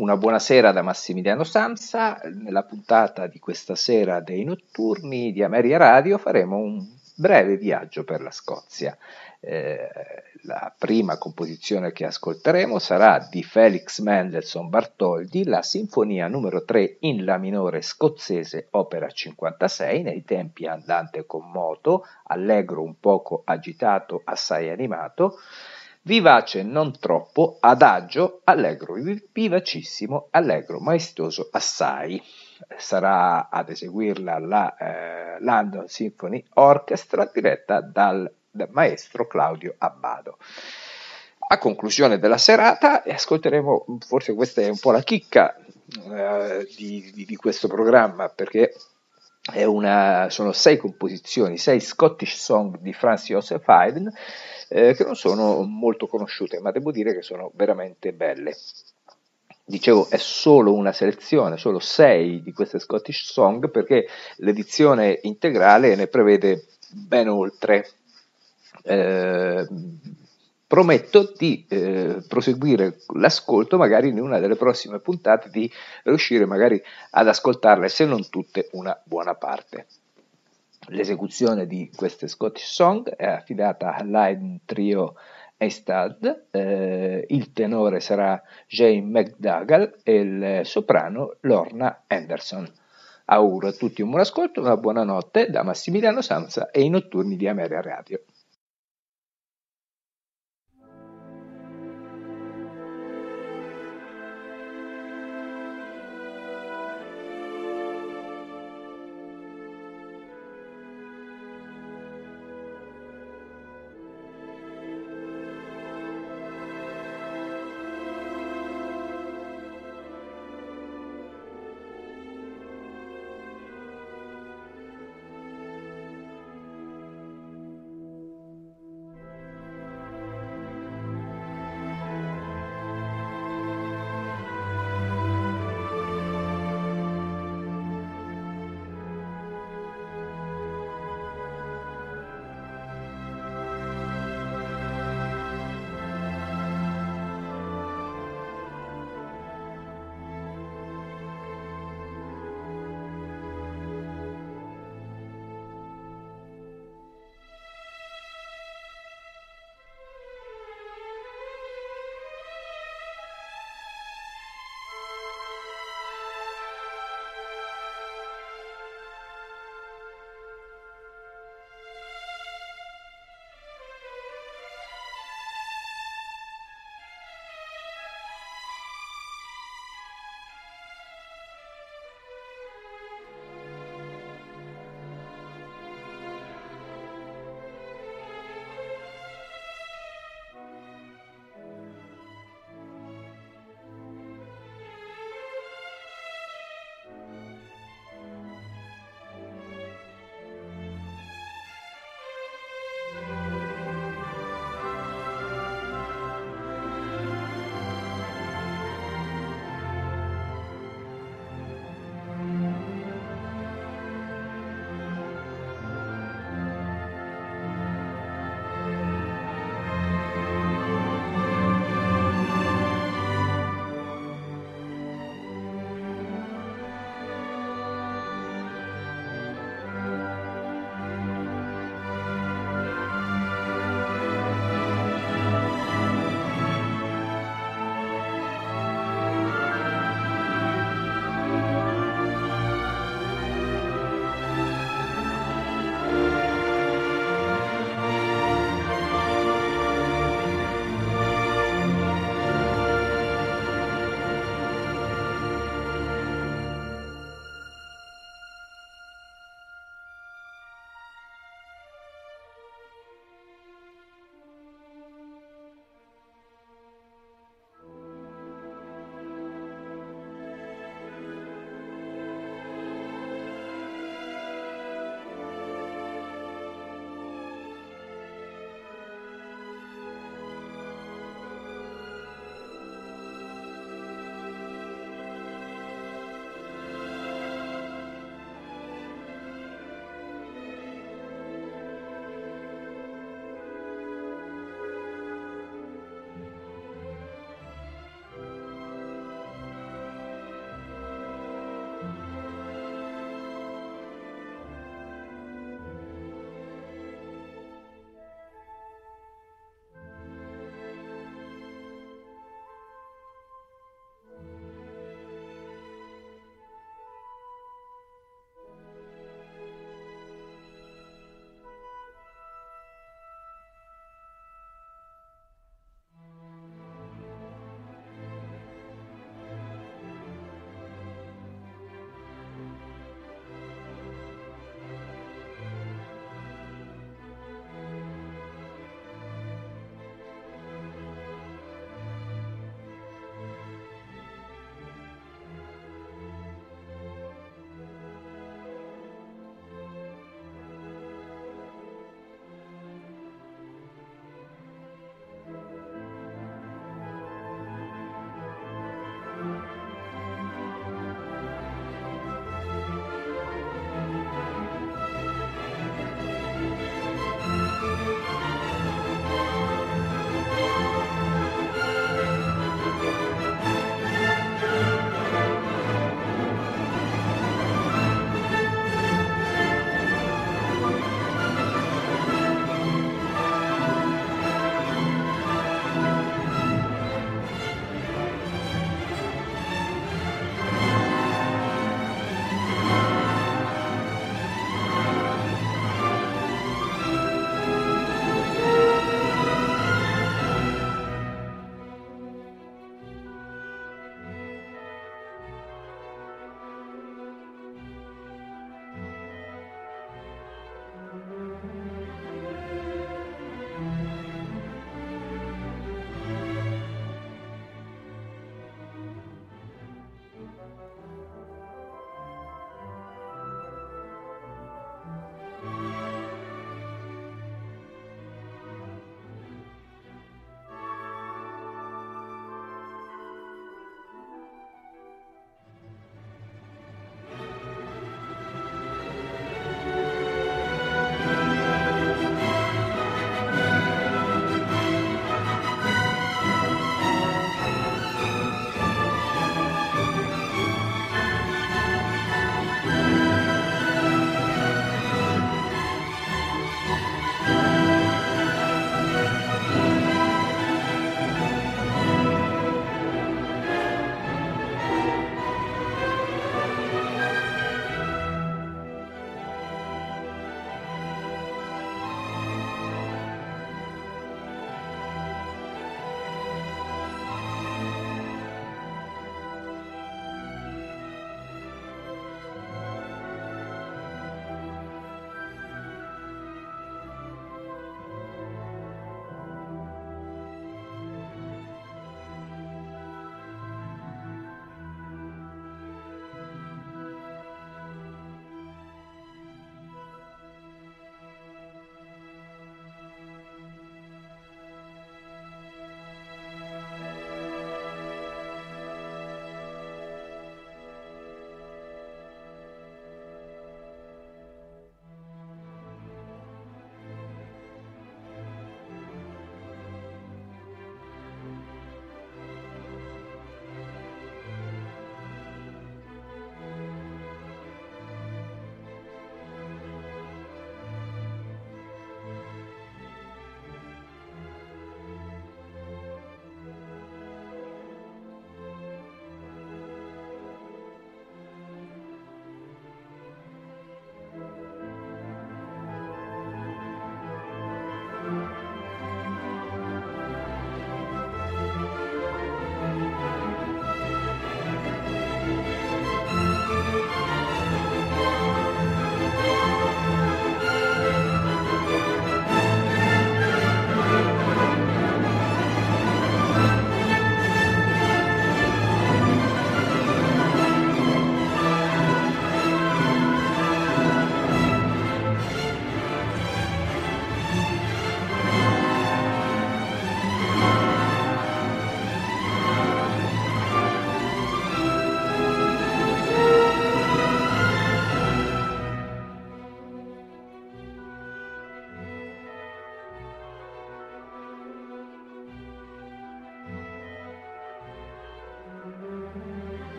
Una buonasera da Massimiliano Samsa. Nella puntata di questa sera dei notturni di Ameria Radio faremo un breve viaggio per la Scozia. Eh, la prima composizione che ascolteremo sarà di Felix Mendelssohn Bartholdi, la Sinfonia numero 3 in La minore scozzese, opera 56, nei tempi andante con moto, allegro un poco agitato, assai animato vivace non troppo, adagio, allegro vivacissimo, allegro maestoso assai. Sarà ad eseguirla la eh, London Symphony Orchestra diretta dal, dal maestro Claudio Abbado. A conclusione della serata ascolteremo, forse questa è un po' la chicca eh, di, di, di, questo programma perché una, sono sei composizioni, sei Scottish song di Franz Joseph Haydn eh, che non sono molto conosciute, ma devo dire che sono veramente belle. Dicevo, è solo una selezione, solo sei di queste Scottish Song, perché l'edizione integrale ne prevede ben oltre. Eh, prometto di eh, proseguire l'ascolto magari in una delle prossime puntate di riuscire magari ad ascoltarle se non tutte una buona parte. L'esecuzione di queste Scottish Song è affidata all'Haydn Trio Eistad, eh, il tenore sarà Jane McDougall e il soprano Lorna Anderson. Auguro a tutti un buon ascolto, una buona notte da Massimiliano Sanza e i notturni di Ameria Radio.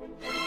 you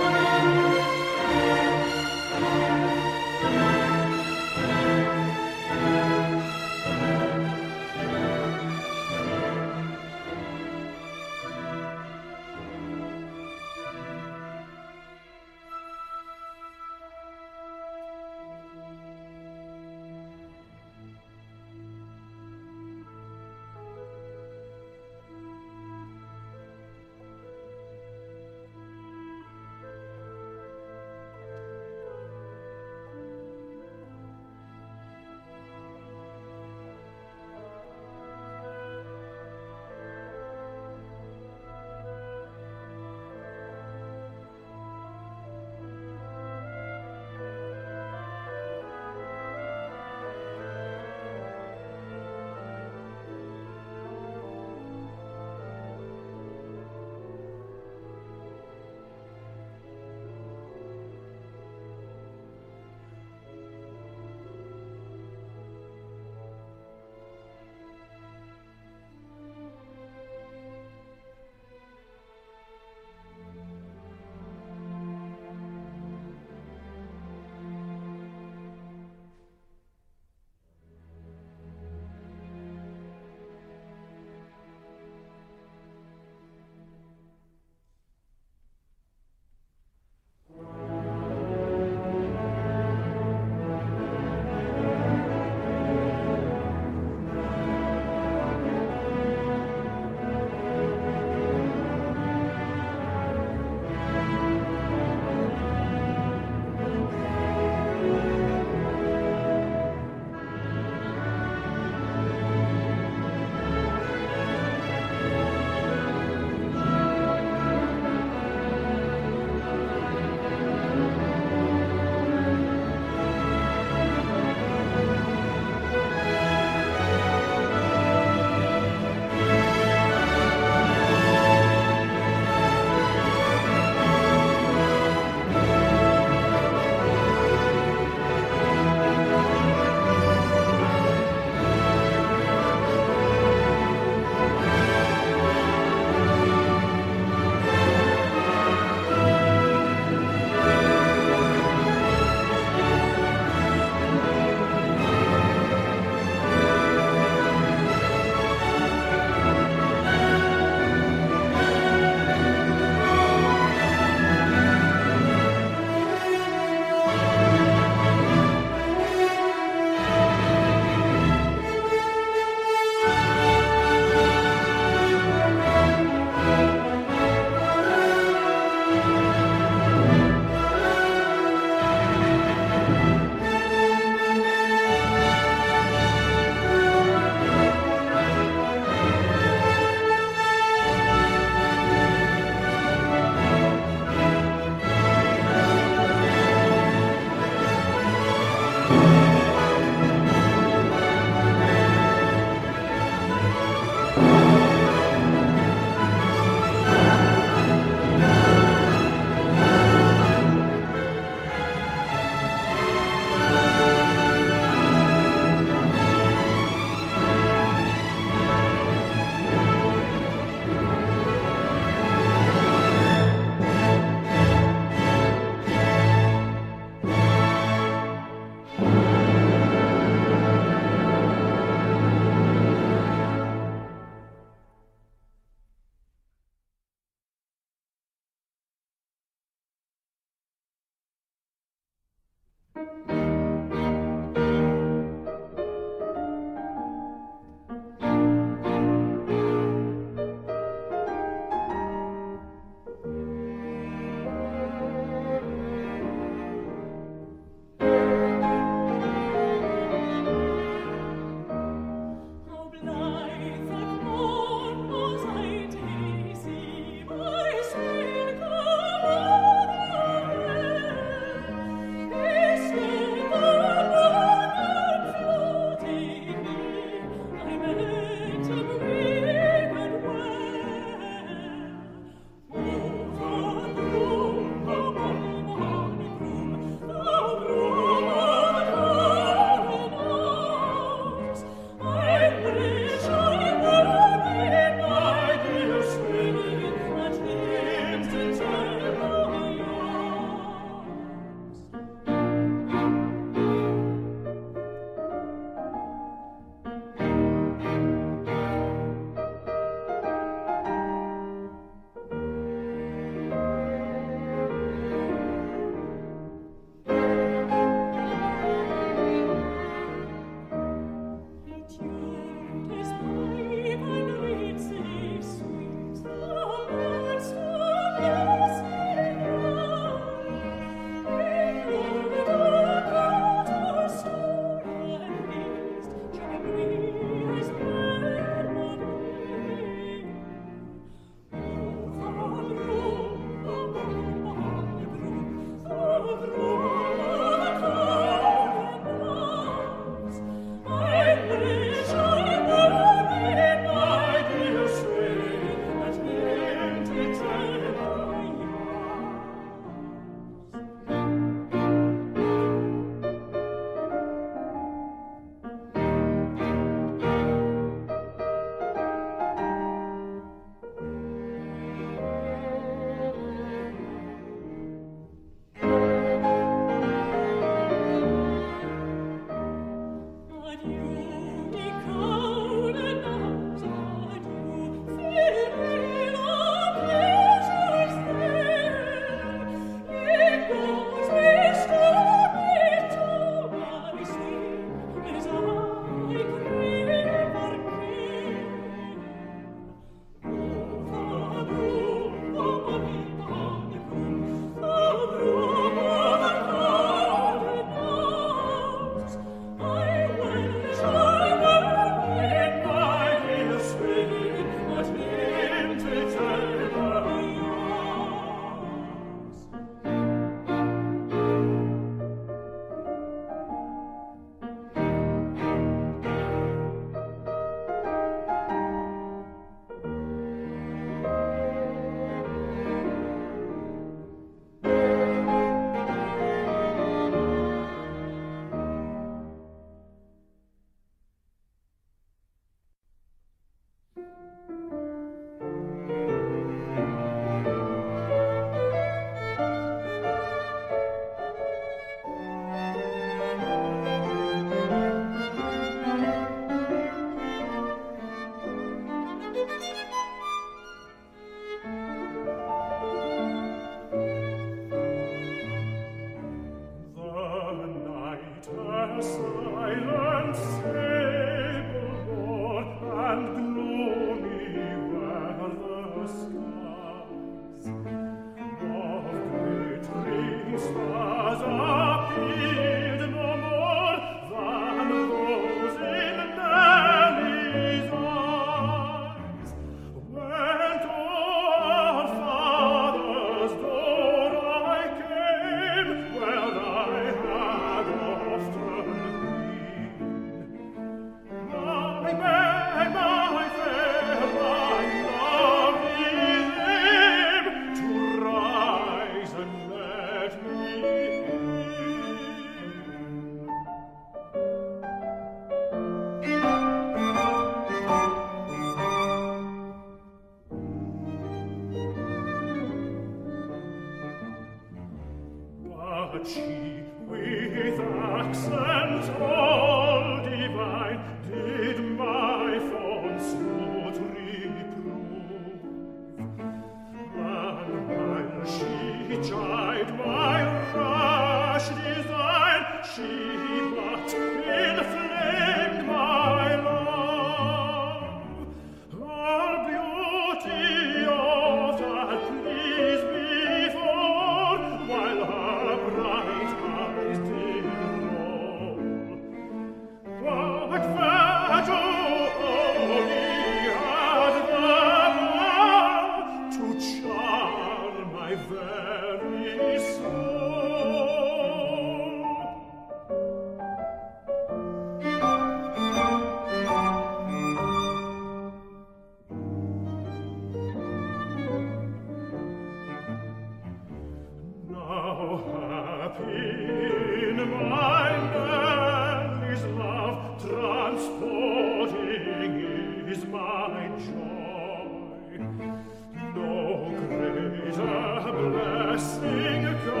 sing a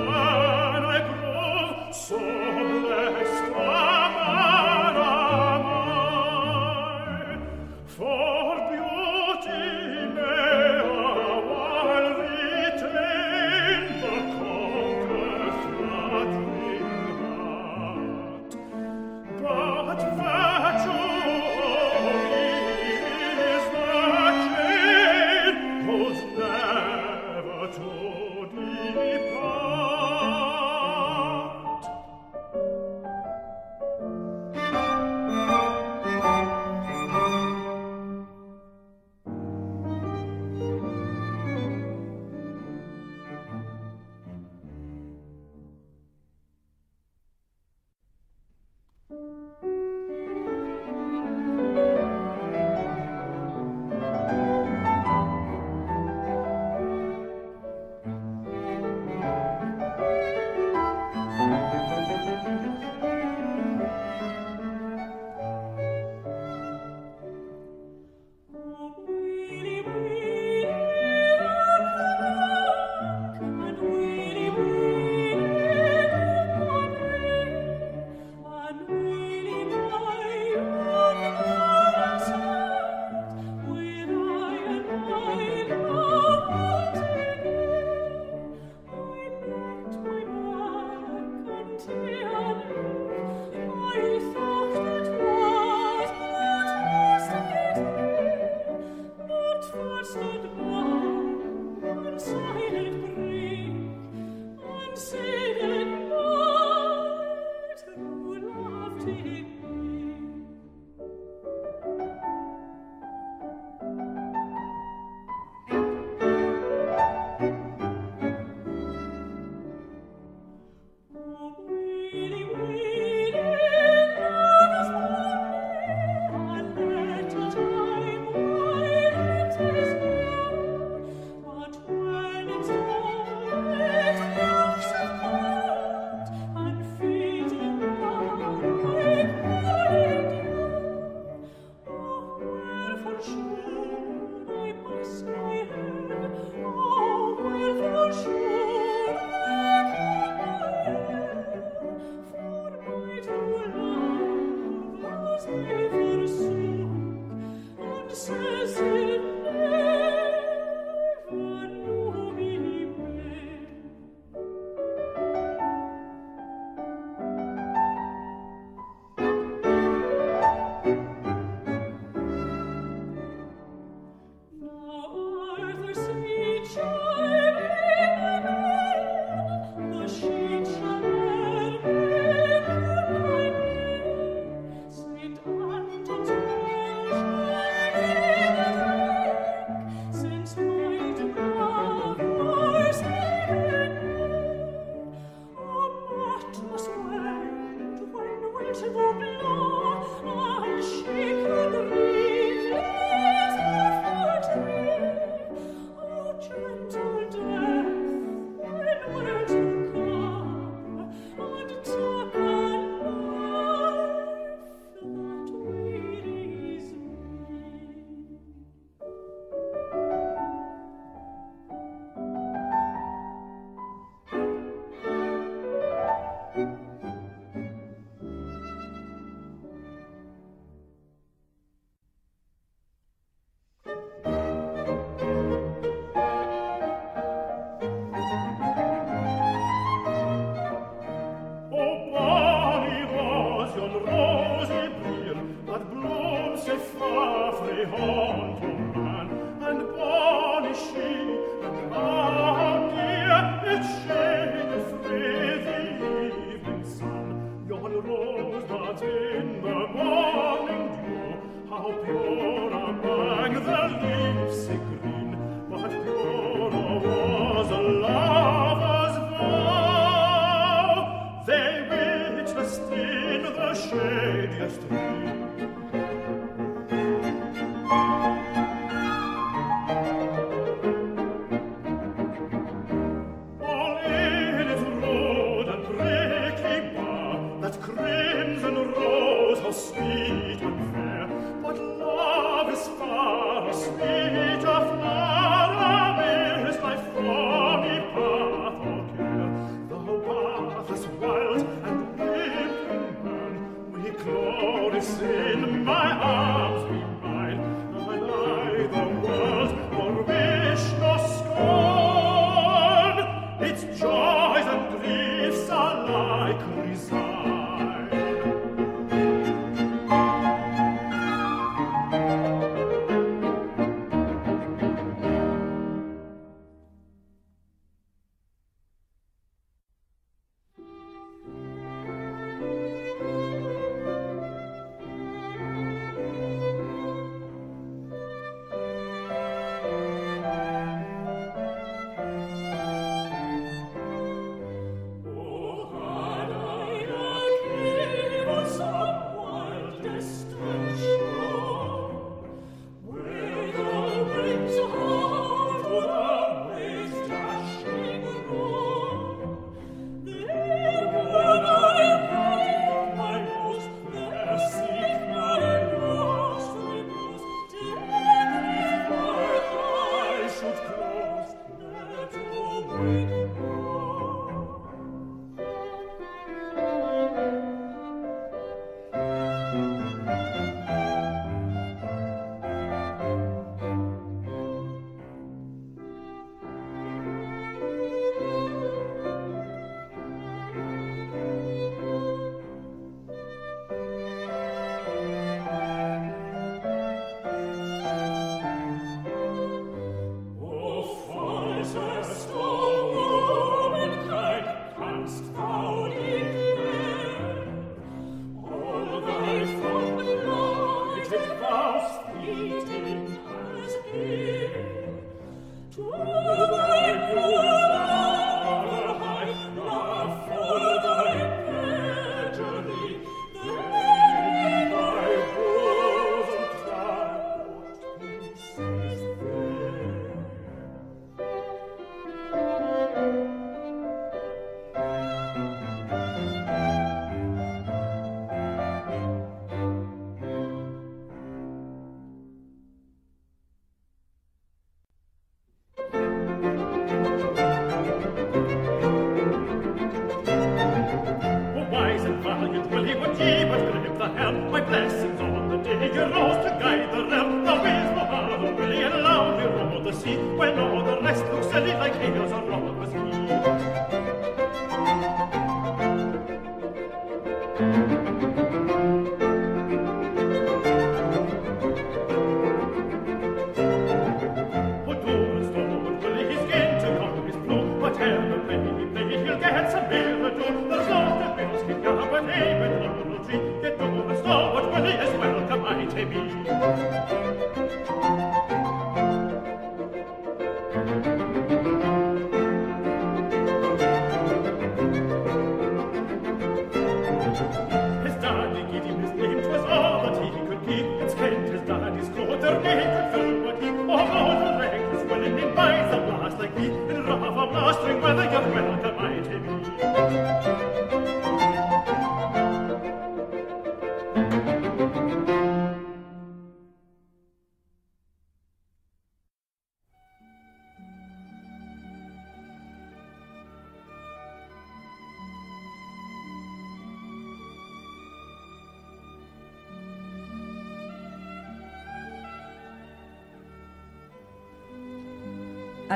he would keep but grip the helm, my blessings on the day he rose to guide the ram. The winds were hard and willy and we rolled the sea, when all the rest looked silly like heroes on robbers.